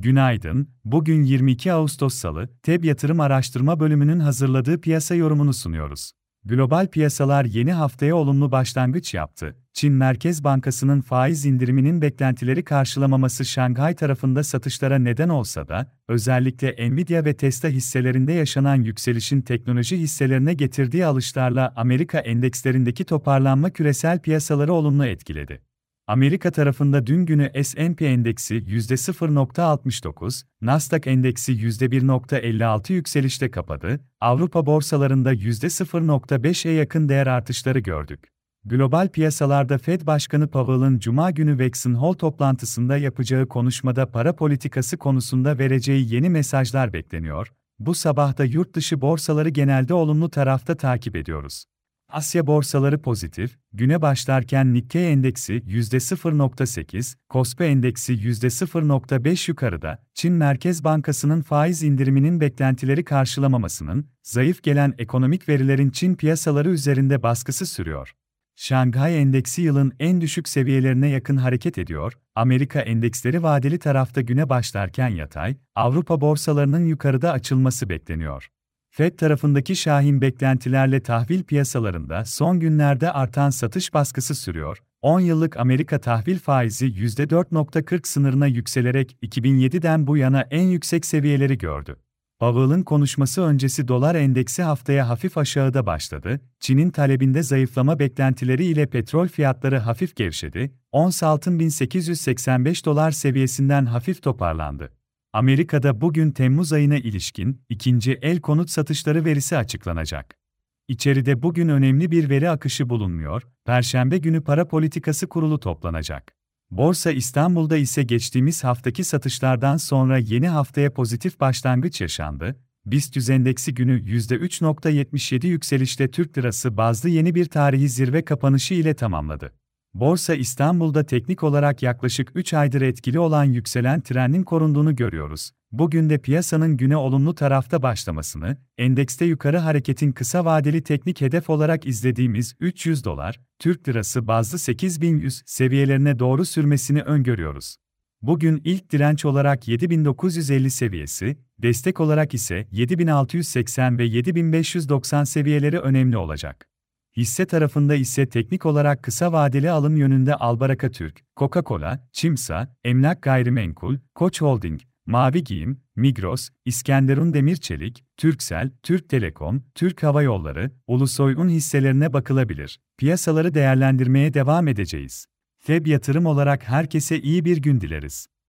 Günaydın, bugün 22 Ağustos Salı, TEB Yatırım Araştırma Bölümünün hazırladığı piyasa yorumunu sunuyoruz. Global piyasalar yeni haftaya olumlu başlangıç yaptı. Çin Merkez Bankası'nın faiz indiriminin beklentileri karşılamaması Şanghay tarafında satışlara neden olsa da, özellikle Nvidia ve Tesla hisselerinde yaşanan yükselişin teknoloji hisselerine getirdiği alışlarla Amerika endekslerindeki toparlanma küresel piyasaları olumlu etkiledi. Amerika tarafında dün günü S&P endeksi %0.69, Nasdaq endeksi %1.56 yükselişte kapadı, Avrupa borsalarında %0.5'e yakın değer artışları gördük. Global piyasalarda Fed Başkanı Powell'ın Cuma günü Jackson Hole toplantısında yapacağı konuşmada para politikası konusunda vereceği yeni mesajlar bekleniyor. Bu sabah da yurt dışı borsaları genelde olumlu tarafta takip ediyoruz. Asya borsaları pozitif, güne başlarken Nikkei endeksi %0.8, Kospi endeksi %0.5 yukarıda, Çin Merkez Bankası'nın faiz indiriminin beklentileri karşılamamasının, zayıf gelen ekonomik verilerin Çin piyasaları üzerinde baskısı sürüyor. Şanghay Endeksi yılın en düşük seviyelerine yakın hareket ediyor, Amerika endeksleri vadeli tarafta güne başlarken yatay, Avrupa borsalarının yukarıda açılması bekleniyor. FED tarafındaki şahin beklentilerle tahvil piyasalarında son günlerde artan satış baskısı sürüyor. 10 yıllık Amerika tahvil faizi %4.40 sınırına yükselerek 2007'den bu yana en yüksek seviyeleri gördü. Powell'ın konuşması öncesi dolar endeksi haftaya hafif aşağıda başladı. Çin'in talebinde zayıflama beklentileri ile petrol fiyatları hafif gevşedi. Ons altın 1885 dolar seviyesinden hafif toparlandı. Amerika'da bugün Temmuz ayına ilişkin ikinci el konut satışları verisi açıklanacak. İçeride bugün önemli bir veri akışı bulunmuyor, Perşembe günü para politikası kurulu toplanacak. Borsa İstanbul'da ise geçtiğimiz haftaki satışlardan sonra yeni haftaya pozitif başlangıç yaşandı. BIST endeksi günü %3.77 yükselişte Türk lirası bazlı yeni bir tarihi zirve kapanışı ile tamamladı. Borsa İstanbul'da teknik olarak yaklaşık 3 aydır etkili olan yükselen trendin korunduğunu görüyoruz. Bugün de piyasanın güne olumlu tarafta başlamasını, endekste yukarı hareketin kısa vadeli teknik hedef olarak izlediğimiz 300 dolar, Türk lirası bazlı 8100 seviyelerine doğru sürmesini öngörüyoruz. Bugün ilk direnç olarak 7950 seviyesi, destek olarak ise 7680 ve 7590 seviyeleri önemli olacak. Hisse tarafında ise teknik olarak kısa vadeli alım yönünde Albaraka Türk, Coca-Cola, Çimsa, Emlak Gayrimenkul, Koç Holding, Mavi Giyim, Migros, İskenderun Demir Çelik, Türksel, Türk Telekom, Türk Hava Yolları, Ulusoy'un hisselerine bakılabilir. Piyasaları değerlendirmeye devam edeceğiz. FEB yatırım olarak herkese iyi bir gün dileriz.